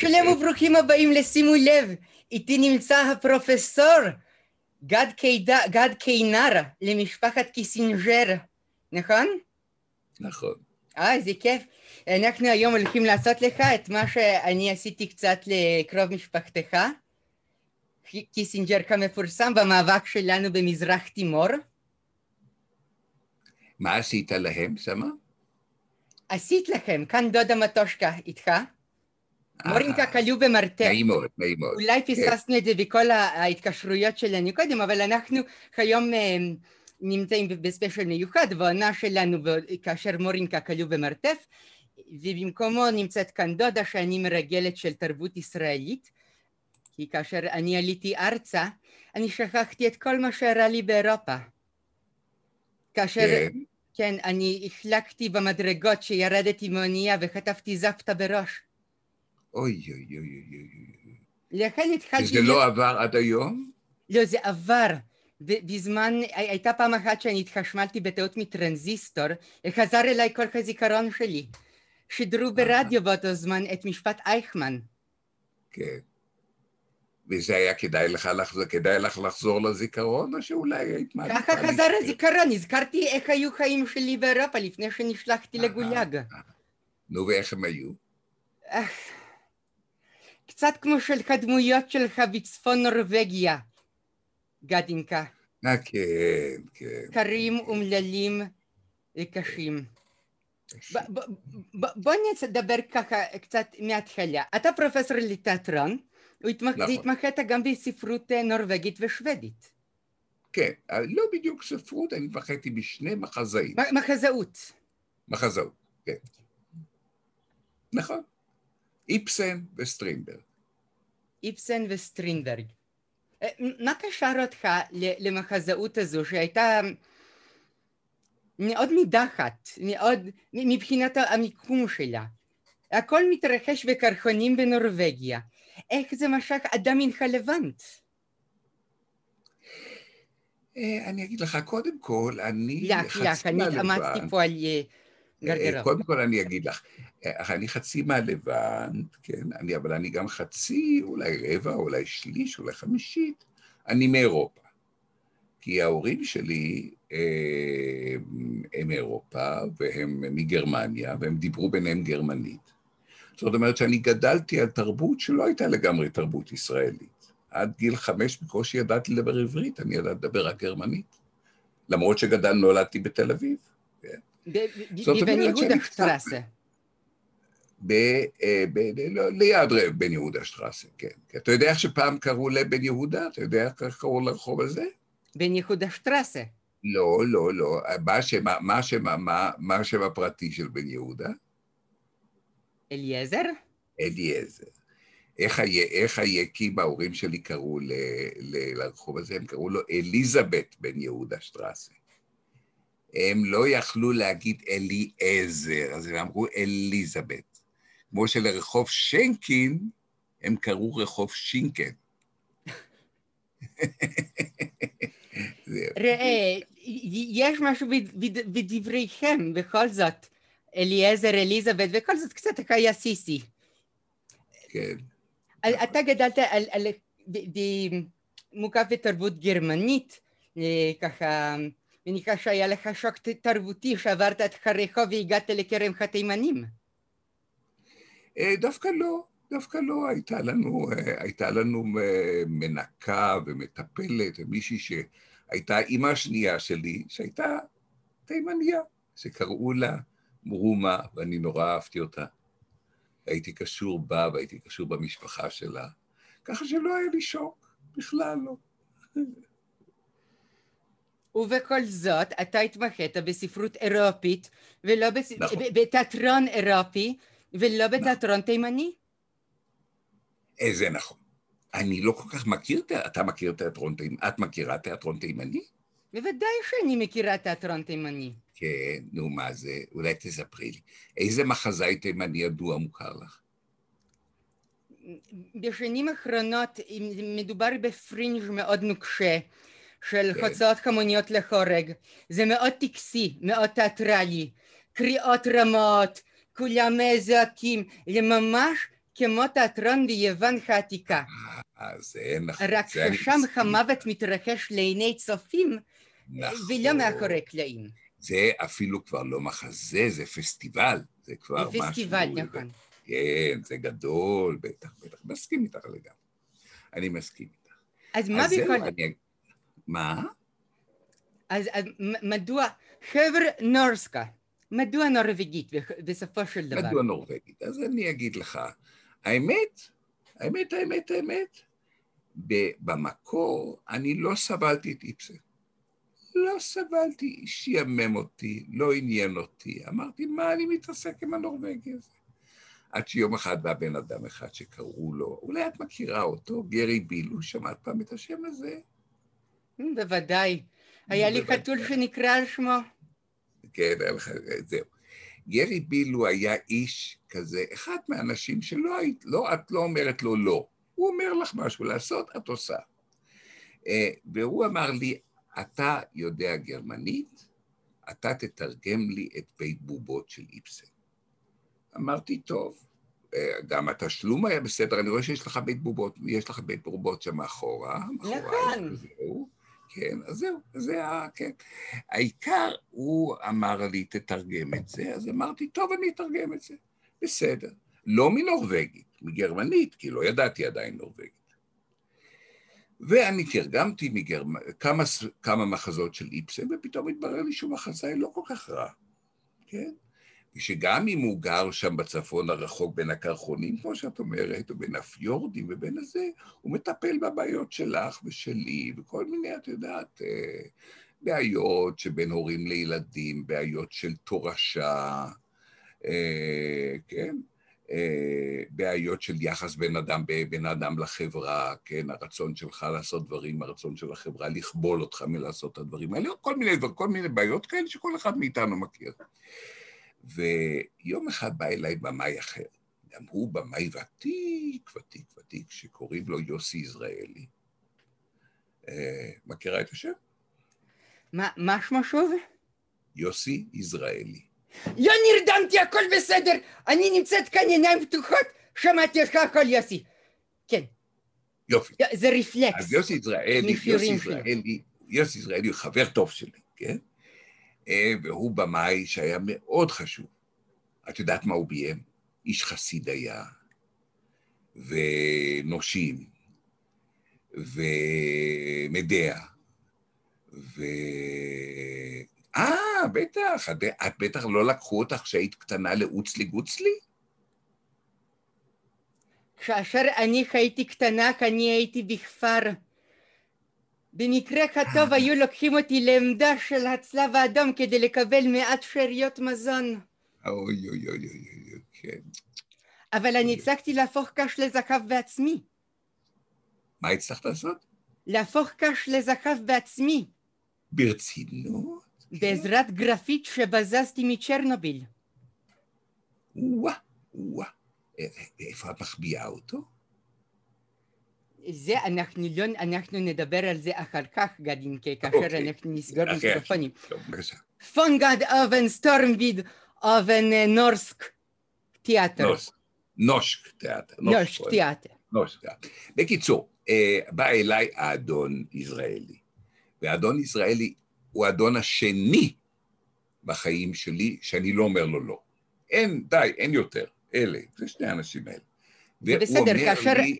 שלום וברוכים הבאים לשימו לב, איתי נמצא הפרופסור גד, קיד... גד קיינר למשפחת קיסינג'ר, נכון? נכון. אה, איזה כיף. אנחנו היום הולכים לעשות לך את מה שאני עשיתי קצת לקרוב משפחתך, קיסינג'ר כמפורסם במאבק שלנו במזרח תימור. מה עשית להם שמה? עשית לכם, כאן דודה מטושקה איתך. מורינקה כלוא במרתף. נעים מאוד, נעים מאוד. אולי פספסנו את זה בכל ההתקשרויות שלנו קודם, אבל אנחנו כיום נמצאים בספיישל מיוחד, בעונה שלנו כאשר מורינקה כלוא במרתף, ובמקומו נמצאת כאן דודה שאני מרגלת של תרבות ישראלית, כי כאשר אני עליתי ארצה, אני שכחתי את כל מה שהראה לי באירופה. כאשר, כן, כן אני החלקתי במדרגות שירדתי מאונייה וחטפתי זפטה בראש. אוי אוי אוי אוי אוי. לכן התחלתי... וזה לא עבר עד היום? לא, זה עבר. בזמן, הייתה פעם אחת שאני התחשמלתי בטעות מטרנזיסטור, וחזר אליי כל הזיכרון שלי. שידרו ברדיו באותו זמן את משפט אייכמן. כן. וזה היה כדאי לך לחזור, כדאי לך לחזור לזיכרון, או שאולי היית מעדיפה... ככה חזר הזיכרון, הזכרתי איך היו חיים שלי באירופה לפני שנשלחתי לגוליאג. נו, ואיך הם היו? קצת כמו של הדמויות שלך בצפון נורבגיה, גדינקה. אה, כן, כן. קרים אומללים וקשים. בוא נדבר ככה קצת מההתחלה. אתה פרופסור לתיאטרון, והתמחית גם בספרות נורבגית ושוודית. כן, לא בדיוק ספרות, אני התמחיתי בשני מחזאים. מחזאות. מחזאות, כן. נכון. איפסן וסטרינברג. איפסן וסטרינברג. מה קשר אותך למחזאות הזו שהייתה מאוד נידחת, מאוד מבחינת המיקום שלה. הכל מתרחש בקרחונים בנורבגיה. איך זה משך אדם מן הלבנט? אני אגיד לך, קודם כל, אני... לך, לך, אני עמדתי פה על גרגרות. קודם כל אני אגיד לך, אני חצי מהלבנט, כן, אני, אבל אני גם חצי, אולי רבע, אולי שליש, אולי חמישית, אני מאירופה. כי ההורים שלי אה, הם מאירופה, והם מגרמניה, והם דיברו ביניהם גרמנית. זאת אומרת שאני גדלתי על תרבות שלא הייתה לגמרי תרבות ישראלית. עד גיל חמש בקושי ידעתי לדבר עברית, אני ידעתי לדבר רק גרמנית. למרות שגדל, נולדתי בתל אביב. כן. בבן יהודה שטרסה. אה, לא, ליד בן יהודה שטרסה, כן. אתה יודע איך שפעם קראו לבן יהודה? אתה יודע איך קראו לרחוב הזה? בן יהודה שטרסה. לא, לא, לא. מה השם הפרטי של בן יהודה? אליעזר? אליעזר. איך, איך היקים ההורים שלי קראו ל, ל, לרחוב הזה? הם קראו לו אליזבת בן יהודה שטרסה. הם לא יכלו להגיד אליעזר, אז הם אמרו אליזבת. כמו שלרחוב שנקין, הם קראו רחוב שינקן. ראה, יש משהו בדבריכם, בכל זאת. אליעזר, אליזבת, וכל זאת קצת היה סיסי. כן. אתה גדלת על, על, מוקף בתרבות גרמנית, ככה, מניחה שהיה לך שוק תרבותי שעברת את חריכו והגעת לכרם התימנים. דווקא לא, דווקא לא. הייתה לנו, הייתה לנו מנקה ומטפלת, ומישהי שהייתה אימא השנייה שלי, שהייתה תימניה, שקראו לה מרומה, ואני נורא אהבתי אותה. הייתי קשור בה והייתי קשור במשפחה שלה, ככה שלא היה לי שוק, בכלל לא. ובכל זאת, אתה התמחית בספרות אירופית, ולא בס... נכון. בתיאטרון אירופי, ולא נכון. בתיאטרון. תימני. זה נכון. אני לא כל כך מכיר, אתה מכיר תיאטרון תימני? את מכירה תיאטרון תימני? בוודאי שאני מכירה תיאטרון תימני. כן, נו מה זה, אולי תספרי לי. איזה מחזאי תימני ידוע מוכר לך? בשנים האחרונות מדובר בפרינג' מאוד נוקשה של כן. הוצאות חמוניות לחורג. זה מאוד טקסי, מאוד תיאטרלי. קריאות רמות, כולם מזועקים, זה ממש כמו תיאטרון ביוון העתיקה. אז אין לך... רק ששם המוות מתרחש לעיני צופים, נכון. ולא מאחורי קלעים. זה אפילו כבר לא מחזה, זה פסטיבל. זה כבר משהו... פסטיבל, נכון. כן, זה גדול, בטח, בטח. מסכים איתך לגמרי. אני מסכים איתך. אז מה בכל... אני- מה? אז מדוע... חבר'ה נורסקה, מדוע נורבגית בסופו של דבר? מדוע נורבגית? אז אני אגיד לך, האמת, האמת, האמת, האמת, במקור אני לא סבלתי את איפסן. לא סבלתי, שיאמם אותי, לא עניין אותי. אמרתי, מה אני מתעסק עם הנורבגי הזה? עד שיום אחד בא בן אדם אחד שקראו לו, אולי את מכירה אותו, גרי בילו, שמעת פעם את השם הזה? בוודאי. היה לי. חתול שנקרא על שמו. כן, היה לך, זהו. גרי בילו היה איש כזה, אחד מהאנשים שלא היית, לא, את לא אומרת לו לא. הוא אומר לך משהו לעשות, את עושה. אה, והוא אמר לי, אתה יודע גרמנית, אתה תתרגם לי את בית בובות של איפסן. אמרתי, טוב, אה, גם התשלום היה בסדר, אני רואה שיש לך בית בובות, יש לך בית בובות שם מאחורה. מאחורייך, נכון. כן, אז זהו, זה ה... כן. העיקר, הוא אמר לי, תתרגם את זה, אז אמרתי, טוב, אני אתרגם את זה. בסדר. לא מנורבגית, מגרמנית, כי לא ידעתי עדיין נורבגית. ואני תרגמתי מגרמ... כמה, כמה מחזות של איפסן, ופתאום התברר לי שהוא מחזאי לא כל כך רע, כן? ושגם אם הוא גר שם בצפון הרחוק בין הקרחונים, כמו שאת אומרת, או בין הפיורדים ובין הזה, הוא מטפל בבעיות שלך ושלי, וכל מיני, את יודעת, אה, בעיות שבין הורים לילדים, בעיות של תורשה, אה, כן? אה, בעיות של יחס בין אדם, בין אדם לחברה, כן? הרצון שלך לעשות דברים, הרצון של החברה לכבול אותך מלעשות את הדברים האלה, כל מיני, כל מיני בעיות כאלה שכל אחד מאיתנו מכיר. ויום אחד בא אליי במאי אחר, גם הוא במאי ותיק, ותיק, ותיק, שקוראים לו יוסי יזרעאלי. אה, מכירה את השם? מה מה שמו שוב? יוסי יזרעאלי. לא נרדמתי, הכל בסדר. אני נמצאת כאן עיניים פתוחות, שמעתי אותך הכל יוסי. כן, יופי. זה רפלקס. אז יוסי יזרעאלי, יוסי. יזרעאלי, יוסי יזרעאלי הוא חבר טוב שלי, כן? אה, והוא במאי שהיה מאוד חשוב. את יודעת מה הוא ביים? איש חסיד היה, ונושים, ומדע, ו... אה, בטח, את, את בטח לא לקחו אותך כשהיית קטנה לאוצלי גוצלי? כאשר אני הייתי קטנה, אני הייתי בכפר. במקרה הטוב היו לוקחים אותי לעמדה של הצלב האדום כדי לקבל מעט שאריות מזון. אוי אוי אוי אוי אוי, כן. אבל אני הצלחתי להפוך קש לזכב בעצמי. מה הצלחת לעשות? להפוך קש לזהב בעצמי, ברצינות? בעזרת גרפיט שבזזתי מצ'רנוביל. וואה, וואה. אה, ואיפה את מחביאה אותו? זה אנחנו לא, אנחנו נדבר על זה אחר כך, גדינקה, כאשר אוקיי. אנחנו נסגור אחרי מיקרופונים. פונגד אובן סטורמביד אובן אה, נורסק תיאטר. נוש, נושק תיאטר. נושק תיאטר. נושק תיאטר. בקיצור, אה, בא אליי האדון יזרעאלי, והאדון יזרעאלי הוא האדון השני בחיים שלי, שאני לא אומר לו לא. אין, די, אין יותר. אלה, זה שני האנשים האלה. והוא בסדר, כאשר- לי,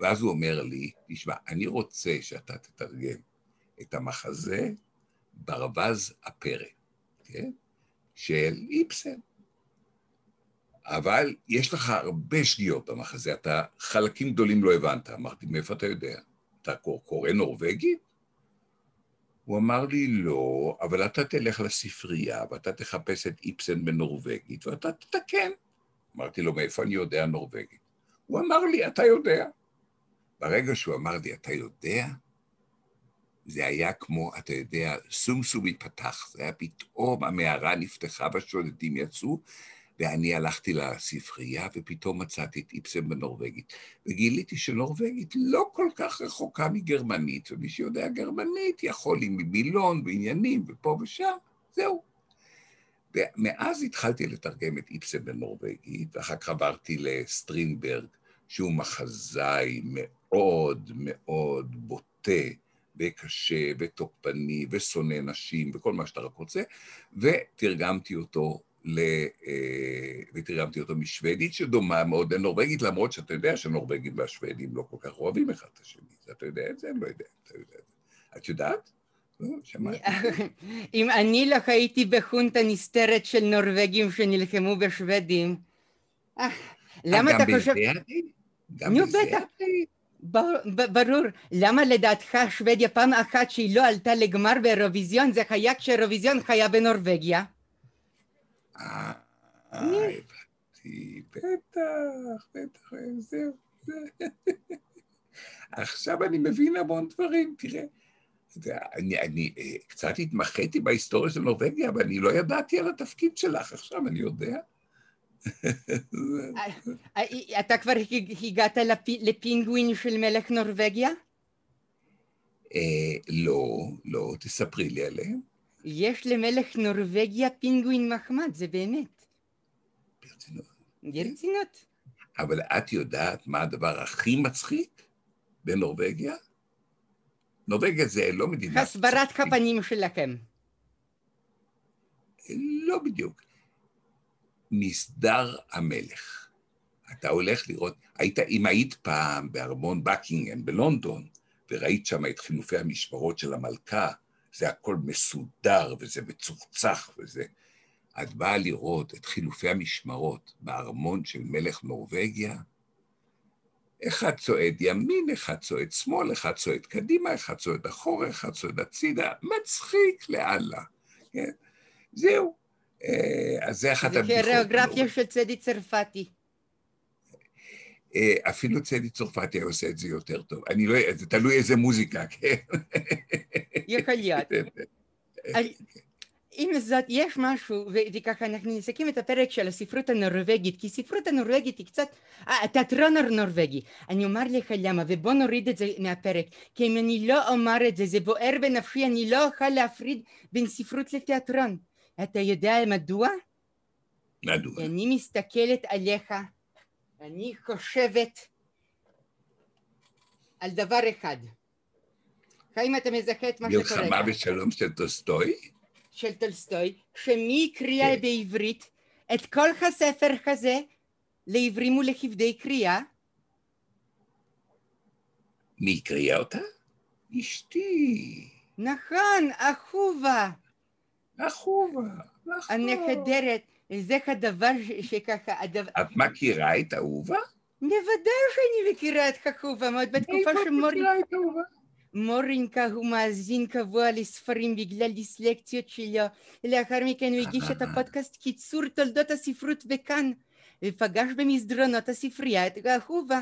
ואז הוא אומר לי, תשמע, אני רוצה שאתה תתרגם את המחזה ברווז הפרא, כן? של איפסן. אבל יש לך הרבה שגיאות במחזה, אתה חלקים גדולים לא הבנת. אמרתי, מאיפה אתה יודע? אתה קור- קורא נורבגית? הוא אמר לי, לא, אבל אתה תלך לספרייה ואתה תחפש את איפסן בנורבגית ואתה תתקן. אמרתי לו, מאיפה אני יודע נורבגית? הוא אמר לי, אתה יודע. ברגע שהוא אמר לי, אתה יודע, זה היה כמו, אתה יודע, סום סום התפתח, זה היה פתאום, המערה נפתחה והשודדים יצאו, ואני הלכתי לספרייה ופתאום מצאתי את איפסן בנורבגית. וגיליתי שנורבגית לא כל כך רחוקה מגרמנית, ומי שיודע גרמנית יכול עם מילון ועניינים ופה ושם, זהו. ומאז התחלתי לתרגם את איפסן בנורבגית, ואחר כך עברתי לסטרינברג, שהוא מחזאי מאוד מאוד בוטה וקשה ותוקפני ושונא נשים וכל מה שאתה רק רוצה, ותרגמתי אותו ל... אה, ותרגמתי אותו משוודית, שדומה מאוד לנורבגית, למרות שאתה יודע שנורבגים והשוודים לא כל כך אוהבים אחד את השני. אתה יודע את זה? אני לא יודע. אתה יודע את זה. את יודעת? לא, אם אני לא הייתי בחונטה נסתרת של נורבגים שנלחמו בשוודים, אה, למה אתה חושב... גם בזה? נו, בטח. ברור. למה לדעתך שוודיה פעם אחת שהיא לא עלתה לגמר באירוויזיון זה היה כשאירוויזיון היה בנורבגיה? אה, הבנתי, בטח, בטח, זהו. עכשיו אני מבין המון דברים, תראה. אני, אני אה, קצת התמחיתי בהיסטוריה של נורבגיה, אבל אני לא ידעתי על התפקיד שלך, עכשיו אני יודע. אה, אתה כבר הגעת לפינגווין של מלך נורבגיה? לא, לא, תספרי לי עליהם. יש למלך נורבגיה פינגווין מחמד, זה באמת. ברצינות. ברצינות. אבל את יודעת מה הדבר הכי מצחיק בנורבגיה? נורבגיה זה לא מדינה... הסברת הפנים שלכם. לא בדיוק. מסדר המלך. אתה הולך לראות, היית, אם היית פעם בארמון בקינגהם בלונדון, וראית שם את חילופי המשמרות של המלכה, זה הכל מסודר וזה מצוחצח וזה... את באה לראות את חילופי המשמרות בארמון של מלך נורבגיה, אחד צועד ימין, אחד צועד שמאל, אחד צועד קדימה, אחד צועד אחורה, אחד צועד הצידה, מצחיק לאללה, כן? זהו. אה, אז זה אחת הבדיחות. זה כריאוגרפיה של צדי צרפתי. אה, אפילו צדי צרפתי היה עושה את זה יותר טוב. אני לא... זה תלוי איזה מוזיקה, כן? יכול להיות. עם זאת, יש משהו, וככה אנחנו נסכם את הפרק של הספרות הנורבגית, כי ספרות הנורבגית היא קצת, אה, התיאטרון הנורבגי. אני אומר לך למה, ובוא נוריד את זה מהפרק, כי אם אני לא אומר את זה, זה בוער בנפשי, אני לא אוכל להפריד בין ספרות לתיאטרון. אתה יודע מדוע? מדוע? אני מסתכלת עליך, אני חושבת על דבר אחד. האם אתה מזכה את מה שקורה? מלחמה ושלום של טולסטוי? של טולסטוי, שמי הקריאה כן. בעברית את כל הספר הזה לעיוורים ולכבדי קריאה? מי הקריאה אותה? אשתי. נכון, אהובה. אהובה, נכון. הנהדרת, זה הדבר שככה... הדבר... את מכירה את אהובה? בוודאי שאני מכירה את אחובה, מאוד בתקופה שמורי... איפה את מכירה את אהובה? מורינקה הוא מאזין קבוע לספרים בגלל דיסלקציות שלו, לאחר מכן הוא הגיש את הפודקאסט קיצור תולדות הספרות בכאן, ופגש במסדרונות הספרייה את האהובה.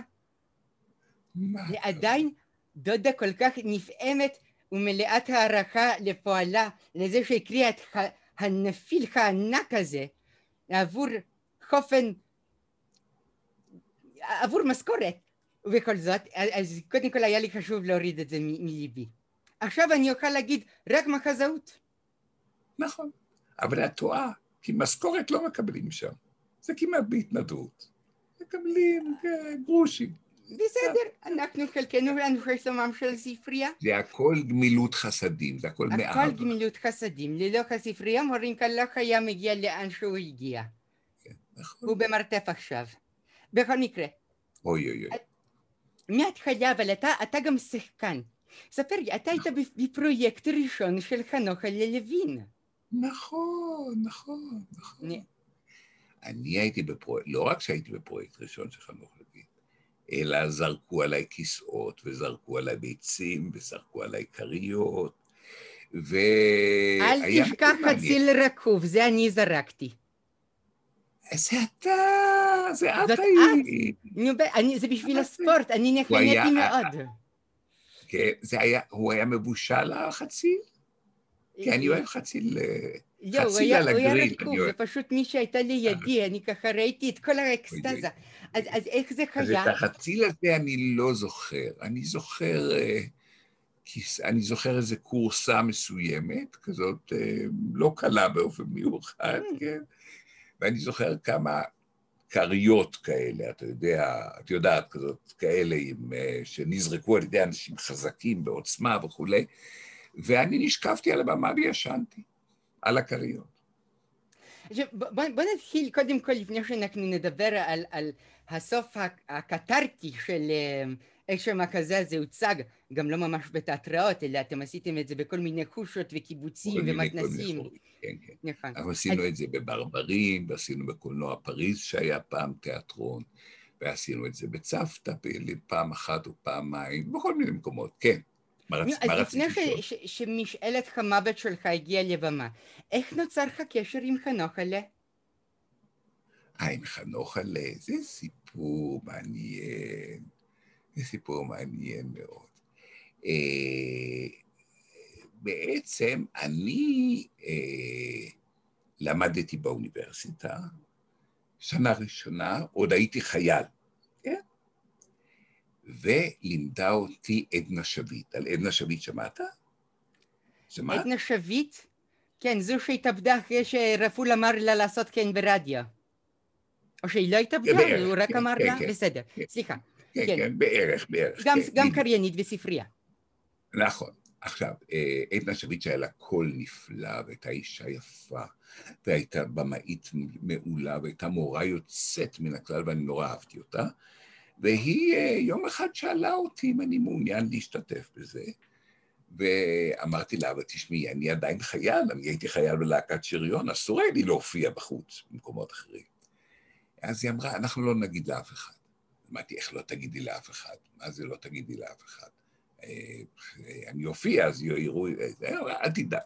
ועדיין דודה כל כך נפעמת ומלאת הערכה לפועלה, לזה שהקריאה את הנפיל הענק הזה, עבור חופן, עבור משכורת. ובכל זאת, אז קודם כל היה לי חשוב להוריד את זה מליבי. עכשיו אני אוכל להגיד רק מחזאות. נכון, אבל את טועה, כי משכורת לא מקבלים שם. זה כמעט בהתנדבות. מקבלים כן, גרושים. בסדר, אנחנו חלקנו שלומם של הספרייה. זה הכל גמילות חסדים, זה הכל מאהבה. הכל גמילות חסדים. ללא הספרייה מורינקה לא היה מגיע לאן שהוא הגיע. כן, נכון. הוא במרתף עכשיו. בכל מקרה. אוי אוי אוי. מההתחלה, אבל אתה, אתה גם שחקן. ספר לי, אתה היית בפרויקט ראשון של חנוך לוין. נכון, נכון, נכון. אני הייתי בפרויקט, לא רק שהייתי בפרויקט ראשון של חנוך לוין, אלא זרקו עליי כיסאות, וזרקו עליי ביצים, וזרקו עליי כריות, ו... אל תשכח חציל רקוב, זה אני זרקתי. זה אתה, זה את היית. זה בשביל הספורט, אני נהניתי מאוד. כן, זה היה, הוא היה מבושל החציל? כי אני אוהב חציל, חציל על הגריל. הוא היה רקוב, זה פשוט מי שהייתה לידי, אני ככה ראיתי את כל האקסטזה. אז איך זה היה? אז את החציל הזה אני לא זוכר. אני זוכר, אני זוכר איזו קורסה מסוימת, כזאת אה, לא קלה באופן מיוחד. כן? ואני זוכר כמה כריות כאלה, אתה יודע, את יודעת, כזאת, כאלה עם, אה, שנזרקו על ידי אנשים חזקים בעוצמה וכולי, ואני נשקפתי על הבמה וישנתי, על הכריות. בוא, בוא נתחיל קודם כל, לפני שאנחנו נדבר על, על הסוף הקתרטי של אה, איך שהמחזה הזה הוצג, גם לא ממש בתיאטראות, אלא אתם עשיתם את זה בכל מיני חושות וקיבוצים ומתנסים. כן, כן. נכון. אנחנו עשינו את זה בברברים, ועשינו בקולנוע פריז, שהיה פעם תיאטרון, ועשינו את זה בצוותא פעם אחת או פעמיים, בכל מיני מקומות, כן. מה רצית אז לפני שמשאלת המוות שלך הגיעה לבמה, איך נוצר לך קשר עם חנוכלה? אה, עם חנוכלה, זה סיפור מעניין. זה סיפור מעניין מאוד. אה, בעצם אני אה, למדתי באוניברסיטה, שנה ראשונה, עוד הייתי חייל? ולימדה אותי עדנה שביט. על עדנה שביט שמעת? שמעת? עדנה שביט? כן, זו שהתאבדה אחרי שרפול אמר לה לעשות כן ברדיו. או שהיא לא התאבדה, הוא רק כן, אמר כן, לה? כן, בסדר, סליחה. כן, כן, כן, בערך, בערך. גם, כן, גם קריינית וספרייה. נכון. עכשיו, אה, עדנה שביט שהיה לה קול נפלא, והייתה אישה יפה, והייתה במאית מעולה, והייתה מורה יוצאת מן הכלל, ואני נורא אהבתי אותה. והיא אה, יום אחד שאלה אותי אם אני מעוניין להשתתף בזה. ואמרתי לה, אבל תשמעי, אני עדיין חייל, אני הייתי חייל בלהקת שריון, אסור היה לי להופיע בחוץ, במקומות אחרים. אז היא אמרה, אנחנו לא נגיד לאף אחד. אמרתי, איך לא תגידי לאף אחד? מה זה לא תגידי לאף אחד? אה, אני אופיע, אז יראו, אל תדאג.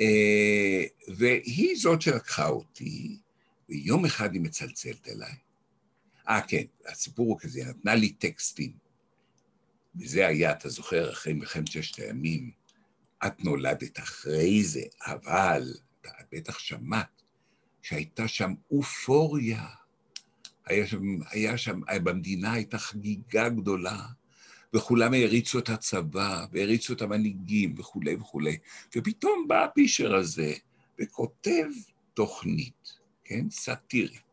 אה, והיא זאת שלקחה אותי, ויום אחד היא מצלצלת אליי. אה, כן, הסיפור הוא כזה, נתנה לי טקסטים. וזה היה, אתה זוכר, אחרי מלחמת ששת הימים, את נולדת אחרי זה, אבל, את בטח שמעת, שהייתה שם אופוריה. היה שם, היה שם, במדינה הייתה חגיגה גדולה, וכולם העריצו את הצבא, והעריצו את המנהיגים וכולי וכולי. ופתאום בא הפישר הזה וכותב תוכנית, כן, סאטירית,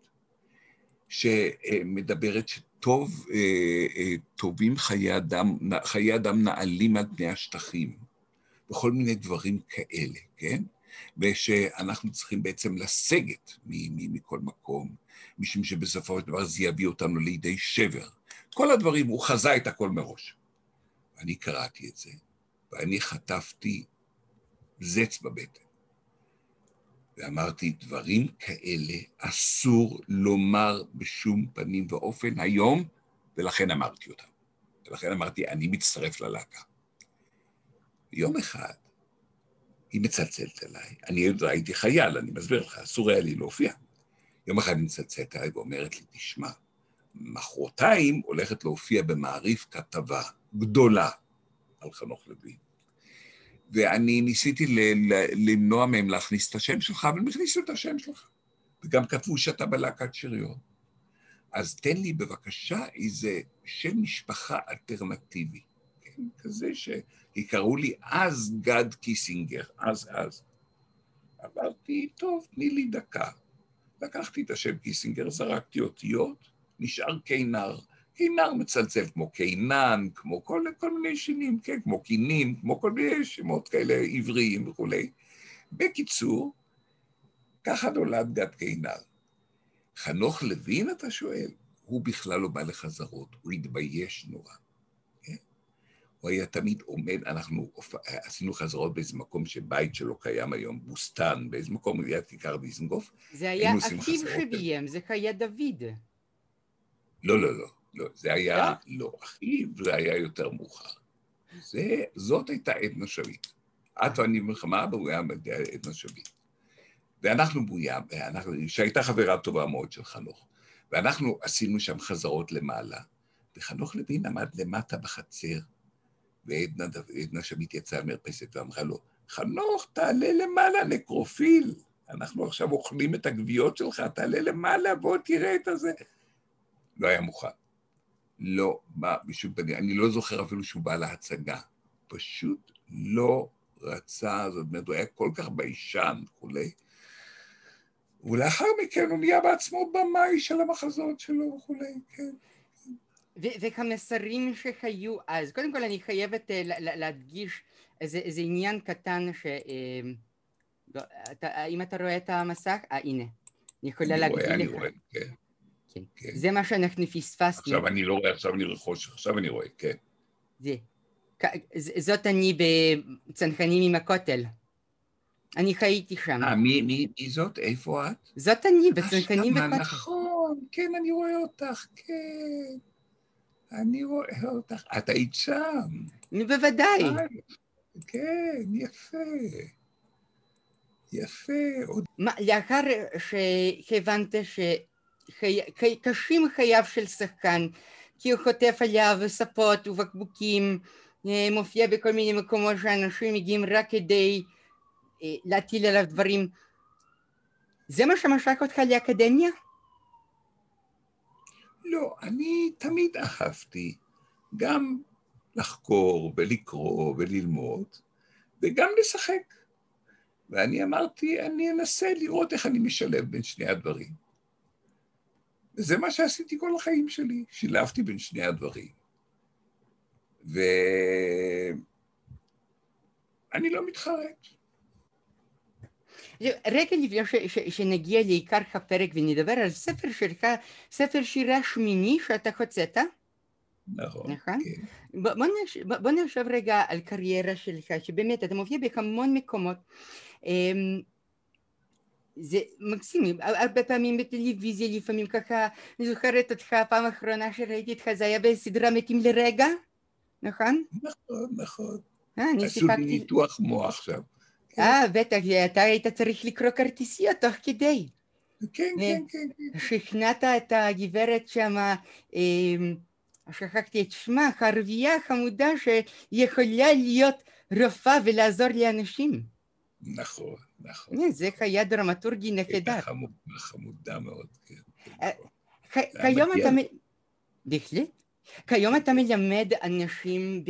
שמדברת שטוב, אה, אה, טובים חיי אדם, חיי אדם נעלים על פני השטחים, וכל מיני דברים כאלה, כן? ושאנחנו צריכים בעצם לסגת מכל מקום, משום שבסופו של דבר זה יביא אותנו לידי שבר. כל הדברים, הוא חזה את הכל מראש. אני קראתי את זה, ואני חטפתי זץ בבטן. ואמרתי, דברים כאלה אסור לומר בשום פנים ואופן היום, ולכן אמרתי אותם. ולכן אמרתי, אני מצטרף ללהקה. יום אחד היא מצלצלת אליי, אני עוד הייתי חייל, אני מסביר לך, אסור היה לי להופיע. יום אחד היא מצלצלת אליי ואומרת לי, תשמע, מחרתיים הולכת להופיע במעריף כתבה גדולה על חנוך לוין. ואני ניסיתי ל- ל- למנוע מהם להכניס את השם שלך, אבל הם הכניסו את השם שלך. וגם כתבו שאתה בלהקת שריון. אז תן לי בבקשה איזה שם משפחה אלטרנטיבי, כן? כזה שיקראו לי אז גד קיסינגר, אז אז. אמרתי, טוב, תני לי דקה. לקחתי את השם קיסינגר, זרקתי אותיות, נשאר קינר. קינר מצלצל כמו קינן, כמו כל, כל מיני שינים, כן, כמו קינים, כמו כל מיני שמות כאלה עבריים וכולי. בקיצור, ככה נולד גד קינר. חנוך לוין, אתה שואל? הוא בכלל לא בא לחזרות, הוא התבייש נורא. הוא היה תמיד עומד, אנחנו עשינו חזרות באיזה מקום שבית שלו קיים היום, בוסטן, באיזה מקום ליד כיכר דיזנגוף. זה היה אחיו שביים, זה היה דוד. לא, לא, לא, לא, זה היה, לא, לא אחיו, זה היה יותר מאוחר. זה, זאת הייתה עדנה שביט. את ואני במלחמה, והוא היה עדנה שביט. ואנחנו בויה, שהייתה חברה טובה מאוד של חנוך, ואנחנו עשינו שם חזרות למעלה, וחנוך לוין עמד למטה בחצר, ועדנה שביט יצאה מהמרפסת ואמרה לו, חנוך, תעלה למעלה, נקרופיל. אנחנו עכשיו אוכלים את הגוויות שלך, תעלה למעלה, בוא תראה את הזה. לא היה מוכן. לא בא בשום פנים, אני לא זוכר אפילו שהוא בא להצגה. פשוט לא רצה, זאת אומרת, הוא היה כל כך ביישן וכולי. ולאחר מכן הוא נהיה בעצמו במאי של המחזות שלו וכולי, כן. וכמסרים שהיו אז, קודם כל אני חייבת uh, להדגיש איזה, איזה עניין קטן ש... Uh, לא, אתה, האם אתה רואה את המסך? אה, הנה. אני יכולה להגיד לך. אני רואה, כן. כן. כן. זה מה שאנחנו פספסנו. עכשיו אני לא רואה, עכשיו אני חושך, עכשיו אני רואה, כן. זה. זאת אני בצנחנים עם הכותל. אני חייתי שם. אה, מי, מי, מי זאת? איפה את? זאת אני, בצנחנים בכותל. נכון, כן, אני רואה אותך, כן. אני רואה אותך. את היית שם. בוודאי. כן, יפה. יפה. מה, לאחר שהבנת שקשים חייו של שחקן, כי הוא חוטף עליו ספות ובקבוקים, אה, מופיע בכל מיני מקומות שאנשים מגיעים רק כדי אה, להטיל עליו דברים. זה מה שמשך אותך לאקדמיה? לא, אני תמיד אהבתי גם לחקור ולקרוא וללמוד וגם לשחק. ואני אמרתי, אני אנסה לראות איך אני משלב בין שני הדברים. וזה מה שעשיתי כל החיים שלי, שילבתי בין שני הדברים. ואני לא מתחרט. רגע לפני שנגיע לעיקר הפרק ונדבר על ספר שלך, ספר שירה שמיני שאתה הוצאת. נכון. נכון? כן. בוא נחשוב רגע על קריירה שלך, שבאמת אתה מופיע בהמון מקומות. זה מקסים, הרבה פעמים בטלוויזיה, לפעמים ככה, אני זוכרת אותך, הפעם האחרונה שראיתי אותך זה היה בסדרה מתים לרגע, נכון? נכון, נכון. עשו לי ניתוח מוח שם. אה, בטח, אתה היית צריך לקרוא כרטיסיות תוך כדי. כן, כן, כן. שכנעת את הגברת שמה, שכחתי את שמה, ערבייה חמודה שיכולה להיות רופאה ולעזור לאנשים. נכון, נכון. זה היה דרמטורגי נהדר. חמודה מאוד, כן. אה, כיום אתה... בהחלט. כיום אתה מלמד אנשים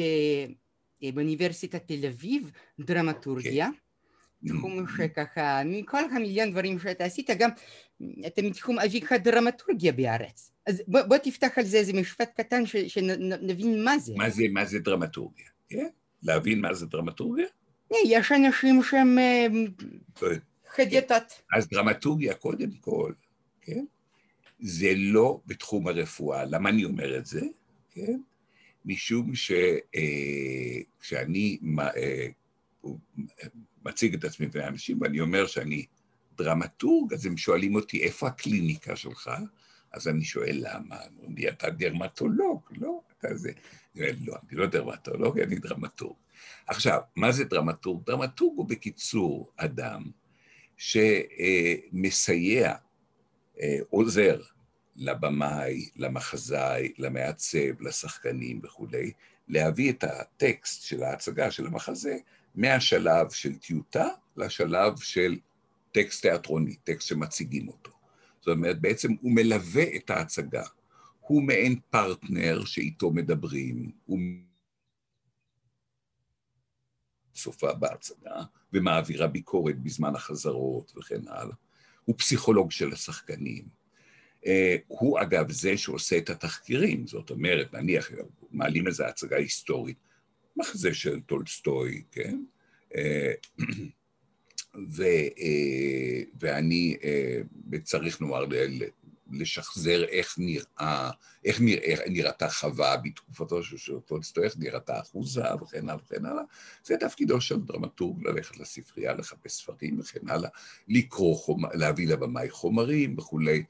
באוניברסיטת תל אביב דרמטורגיה. תחום שככה, מכל המיליון דברים שאתה עשית, גם אתה מתחום אביך דרמטורגיה בארץ. אז בוא, בוא תפתח על זה איזה משפט קטן ש, שנבין מה זה. מה זה, מה זה דרמטורגיה, כן? להבין מה זה דרמטורגיה? יש אנשים שהם חדיתות. אז דרמטורגיה קודם כל, כן? זה לא בתחום הרפואה. למה אני אומר את זה? כן? משום שכשאני אה, מציג את עצמי בפני אנשים ואני אומר שאני דרמטורג, אז הם שואלים אותי, איפה הקליניקה שלך? אז אני שואל, למה? אומרים לי, אתה דרמטולוג, לא? אתה זה... אני לא, אני לא דרמטולוג, אני דרמטורג. עכשיו, מה זה דרמטורג? דרמטורג הוא בקיצור אדם שמסייע, אה, עוזר לבמאי, למחזאי, למעצב, לשחקנים וכולי, להביא את הטקסט של ההצגה של המחזה מהשלב של טיוטה לשלב של טקסט תיאטרוני, טקסט שמציגים אותו. זאת אומרת, בעצם הוא מלווה את ההצגה. הוא מעין פרטנר שאיתו מדברים, הוא צופה בהצגה ומעבירה ביקורת בזמן החזרות וכן הלאה. הוא פסיכולוג של השחקנים. אה, הוא אגב זה שעושה את התחקירים, זאת אומרת, נניח, מעלים איזו הצגה היסטורית, מחזה של טולסטוי, כן? אה, ו, אה, ואני צריך נאמר לשחזר איך נראה, איך נראה, נראתה חווה בתקופתו של טולסטוי, איך נראתה אחוזה וכן הלאה וכן הלאה. זה תפקידו של דרמטורג, ללכת לספרייה, לחפש ספרים וכן הלאה, לקרוא, חומר, להביא לבמאי חומרים וכולי.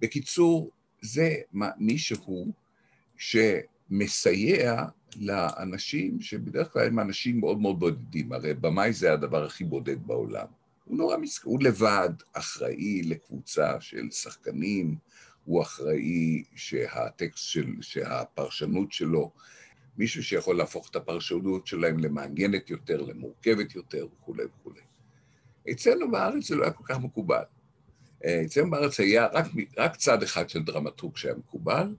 בקיצור, זה מישהו שמסייע לאנשים שבדרך כלל הם אנשים מאוד מאוד בודדים, הרי במאי זה הדבר הכי בודד בעולם. הוא נורא מסכן, הוא לבד אחראי לקבוצה של שחקנים, הוא אחראי שהטקסט של, שהפרשנות שלו, מישהו שיכול להפוך את הפרשנות שלהם למעניינת יותר, למורכבת יותר וכולי וכולי. אצלנו בארץ זה לא היה כל כך מקובל. אצלנו בארץ היה רק, רק צד אחד של דרמטורג שהיה מקובל,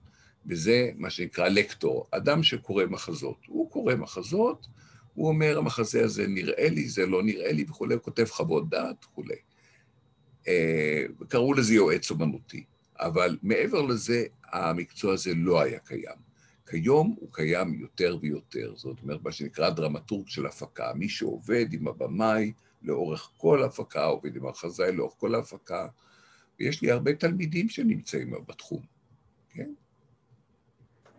וזה מה שנקרא לקטור, אדם שקורא מחזות. הוא קורא מחזות, הוא אומר, המחזה הזה נראה לי, זה לא נראה לי וכולי, הוא כותב חוות דעת וכולי. אה, קראו לזה יועץ אומנותי, אבל מעבר לזה, המקצוע הזה לא היה קיים. כיום הוא קיים יותר ויותר, זאת אומרת, מה שנקרא דרמטורג של הפקה, מי שעובד עם הבמאי לאורך כל ההפקה, עובד עם החזאי לאורך כל ההפקה, ויש לי הרבה תלמידים שנמצאים בתחום, כן?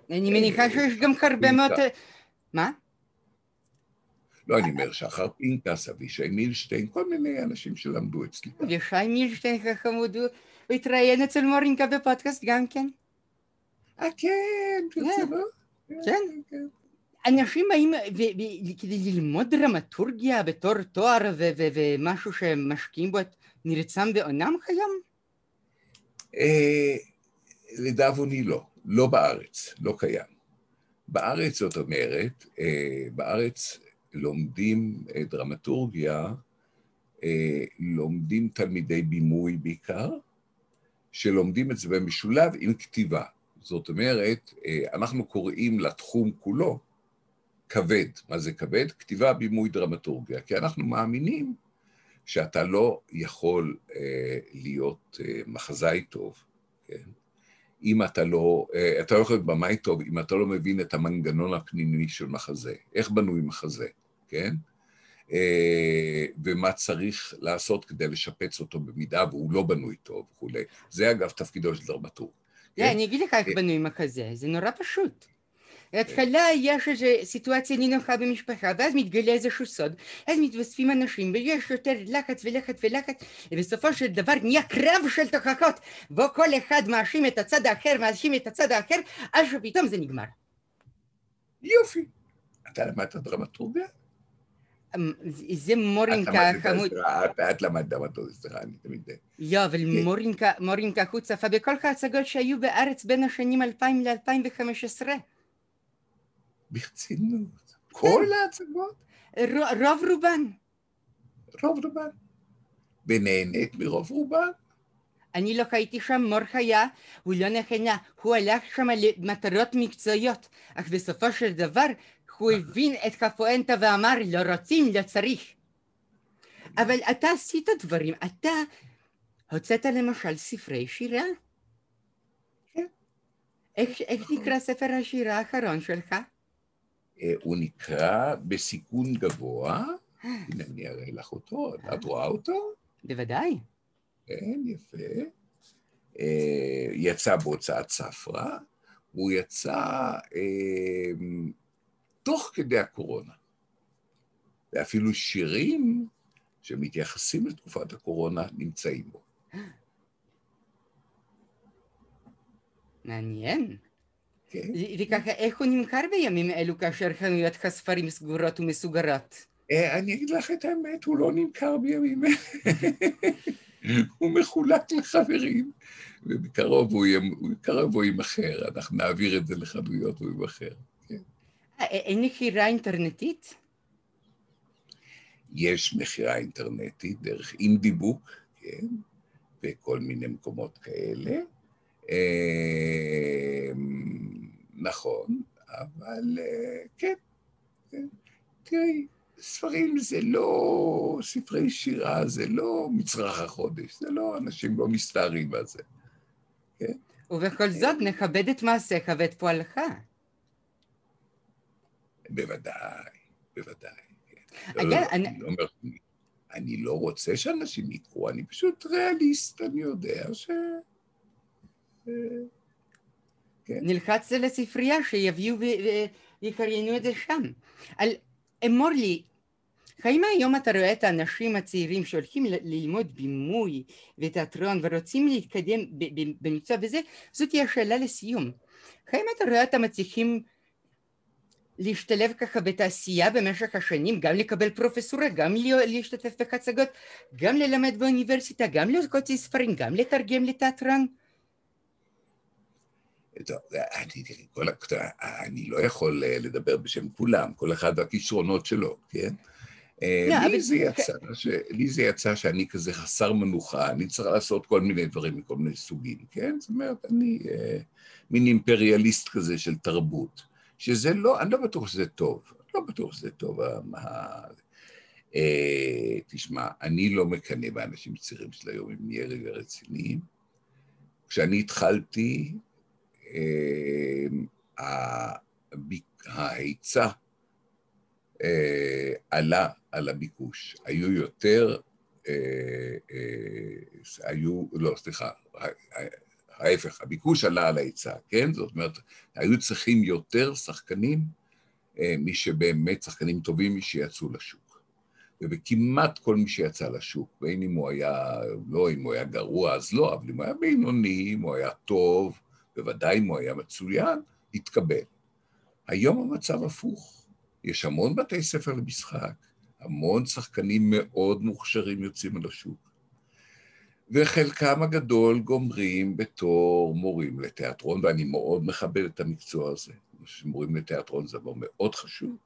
אני מניחה שיש גם הרבה מאוד... מה? לא, אני אומר, שחר פינקס, אבישי מילשטיין, כל מיני אנשים שלמדו אצלי. אבישי מילשטיין, חמוד, הוא התראיין אצל מורינקה בפודקאסט גם כן. אה, כן, ברצינות. כן. כן. כן. אנשים באים כדי ללמוד דרמטורגיה בתור תואר ומשהו שמשקיעים בו את מרצם ועונם כיום? אה, לדאבוני לא, לא בארץ, לא קיים. בארץ, זאת אומרת, אה, בארץ לומדים דרמטורגיה, לומדים תלמידי בימוי בעיקר, שלומדים את זה במשולב עם כתיבה. זאת אומרת, אה, אנחנו קוראים לתחום כולו כבד. מה זה כבד? כתיבה, בימוי, דרמטורגיה. כי אנחנו מאמינים שאתה לא יכול אה, להיות אה, מחזאי טוב, כן? אם אתה לא, אה, אתה לא יכול להיות במאי טוב אם אתה לא מבין את המנגנון הפנימי של מחזה. איך בנוי מחזה, כן? אה, ומה צריך לעשות כדי לשפץ אותו במידה והוא לא בנוי טוב וכולי. זה אגב תפקידו של דרמטורג. כן? אני אגיד לך איך בנוי מחזה, זה נורא פשוט. בהתחלה יש איזו סיטואציה נינוחה במשפחה, ואז מתגלה איזשהו סוד, אז מתווספים אנשים, ויש יותר לחץ ולחץ ולחץ, ובסופו של דבר נהיה קרב של תוכחות, בו כל אחד מאשים את הצד האחר, מאשים את הצד האחר, עד שפתאום זה נגמר. יופי. אתה למדת דרמטורגיה? זה מורינקה חמוד. את למדת דרמטורגיה, סליחה, אני תמיד... לא, אבל מורינקה הוא צפה בכל ההצגות שהיו בארץ בין השנים 2000 ל-2015. ברצינות? כל ההצגות? רוב רובן. רוב רובן. ונהנית מרוב רובן? אני לא הייתי שם, מור היה, הוא לא נכנע, הוא הלך שם למטרות מקצועיות, אך בסופו של דבר הוא הבין את הפואנטה ואמר לא רוצים, לא צריך. אבל אתה עשית דברים, אתה הוצאת למשל ספרי שירה. כן. איך, איך נקרא ספר השירה האחרון שלך? אה, הוא נקרא בסיכון גבוה, הנה אני אראה לך אותו, את רואה אותו? בוודאי. כן, יפה. אה, יצא בהוצאת ספרא, הוא יצא אה, תוך כדי הקורונה. ואפילו שירים שמתייחסים לתקופת הקורונה נמצאים בו. מעניין. כן. וככה, איך הוא נמכר בימים אלו כאשר חנויות הספרים סגורות ומסוגרות? אה, אני אגיד לך את האמת, הוא לא נמכר בימים אלה. הוא מחולק לחברים, ובקרוב הוא יימכר, אנחנו נעביר את זה לחנויות והוא יימכר. כן. אה, אין מכירה אינטרנטית? יש מכירה אינטרנטית דרך אינדיבוק, כן, וכל מיני מקומות כאלה. אמ, נכון, אבל אה, כן, כן. תראי, ספרים זה לא, ספרי שירה זה לא מצרך החודש, זה לא, אנשים לא מסתערים על זה, כן? ובכל זאת נכבד את מעשיך ואת פועלך. בוודאי, בוודאי. כן. לא, לא, אני... לא אומר, אני לא רוצה שאנשים יקרו, אני פשוט ריאליסט, אני יודע ש... כן. נלחץ לספרייה שיביאו ויקריינו את זה שם. על, אמור לי, האם היום אתה רואה את האנשים הצעירים שהולכים ללמוד בימוי ותיאטרון ורוצים להתקדם במקצוע בזה? זאת תהיה שאלה לסיום. האם אתה רואה אותם מצליחים להשתלב ככה בתעשייה במשך השנים, גם לקבל פרופסורה, גם להשתתף בהצגות, גם ללמד באוניברסיטה, גם להוציא ספרים, גם לתרגם לתיאטרון? טוב, אני, כל, אני לא יכול אה, לדבר בשם כולם, כל אחד והכישרונות שלו, כן? אה, לא, לי, זה יצא, ש... לי זה יצא שאני כזה חסר מנוחה, אני צריך לעשות כל מיני דברים מכל מיני סוגים, כן? זאת אומרת, אני אה, מין אימפריאליסט כזה של תרבות, שזה לא, אני לא בטוח שזה טוב, לא בטוח שזה טוב. אה, תשמע, אני לא מקנא באנשים צעירים של היום, הם נהיה רגע רציניים. כשאני התחלתי, ההיצע עלה על הביקוש. היו יותר, היו, לא, סליחה, ההפך, הביקוש עלה על ההיצע, כן? זאת אומרת, היו צריכים יותר שחקנים מי שבאמת שחקנים טובים, שיצאו לשוק. וכמעט כל מי שיצא לשוק, בין אם הוא היה, לא אם הוא היה גרוע אז לא, אבל אם הוא היה בינוני, אם הוא היה טוב, בוודאי אם הוא היה מצוין, התקבל. היום המצב הפוך. יש המון בתי ספר למשחק, המון שחקנים מאוד מוכשרים יוצאים על השוק, וחלקם הגדול גומרים בתור מורים לתיאטרון, ואני מאוד מכבד את המקצוע הזה. מורים לתיאטרון זה דבר מאוד חשוב.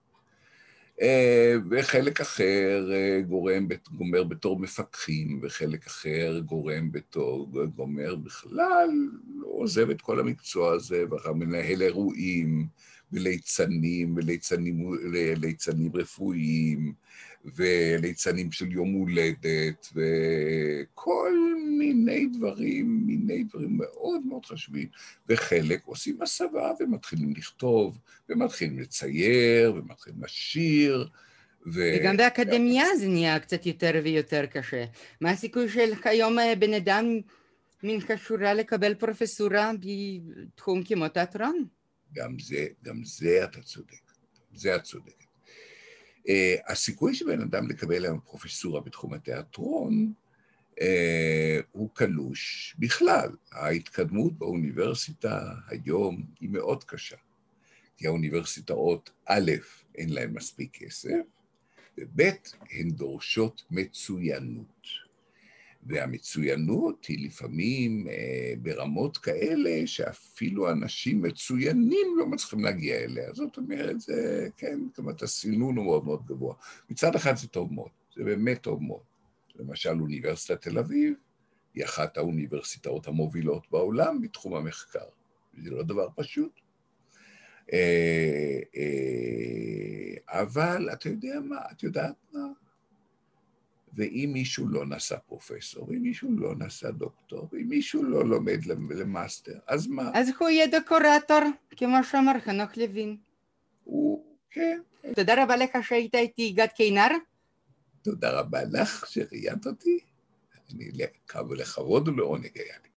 אה, וחלק אחר אה, גורם, גומר בתור מפקחים, וחלק אחר גורם בתור, גומר בכלל, עוזב את כל המקצוע הזה, ואחר מנהל אירועים, וליצנים, וליצנים רפואיים, וליצנים של יום הולדת, וכל מיני דברים, מיני דברים מאוד מאוד חשובים. וחלק עושים הסבה ומתחילים לכתוב, ומתחילים לצייר, ומתחילים לשיר. ו... וגם באקדמיה זה נהיה קצת יותר ויותר קשה. מה הסיכוי של היום בן אדם מן כשורה לקבל פרופסורה בתחום כמו תיאטרון? גם זה, גם זה אתה צודק, זה את צודקת. Uh, הסיכוי של בן אדם לקבל היום פרופסורה בתחום התיאטרון הוא קלוש בכלל. ההתקדמות באוניברסיטה היום היא מאוד קשה, כי האוניברסיטאות, א', אין להן מספיק כסף, וב', הן דורשות מצוינות. והמצוינות היא לפעמים אה, ברמות כאלה שאפילו אנשים מצוינים לא מצליחים להגיע אליה. זאת אומרת, זה, כן, זאת אומרת, הסינון הוא מאוד מאוד גבוה. מצד אחד זה טוב מאוד, זה באמת טוב מאוד. למשל, אוניברסיטת תל אביב היא אחת האוניברסיטאות המובילות בעולם בתחום המחקר. זה לא דבר פשוט. אה, אה, אבל אתה יודע מה, את יודעת מה? ואם מישהו לא נעשה פרופסור, אם מישהו לא נעשה דוקטור, אם מישהו לא לומד למאסטר, אז מה? אז הוא יהיה דקורטור, כמו שאמר חנוך לוין. הוא, כן. תודה רבה לך שהיית איתי, גד קינר. תודה רבה לך שראיינת אותי. אני לכבוד ולעונג היה לי.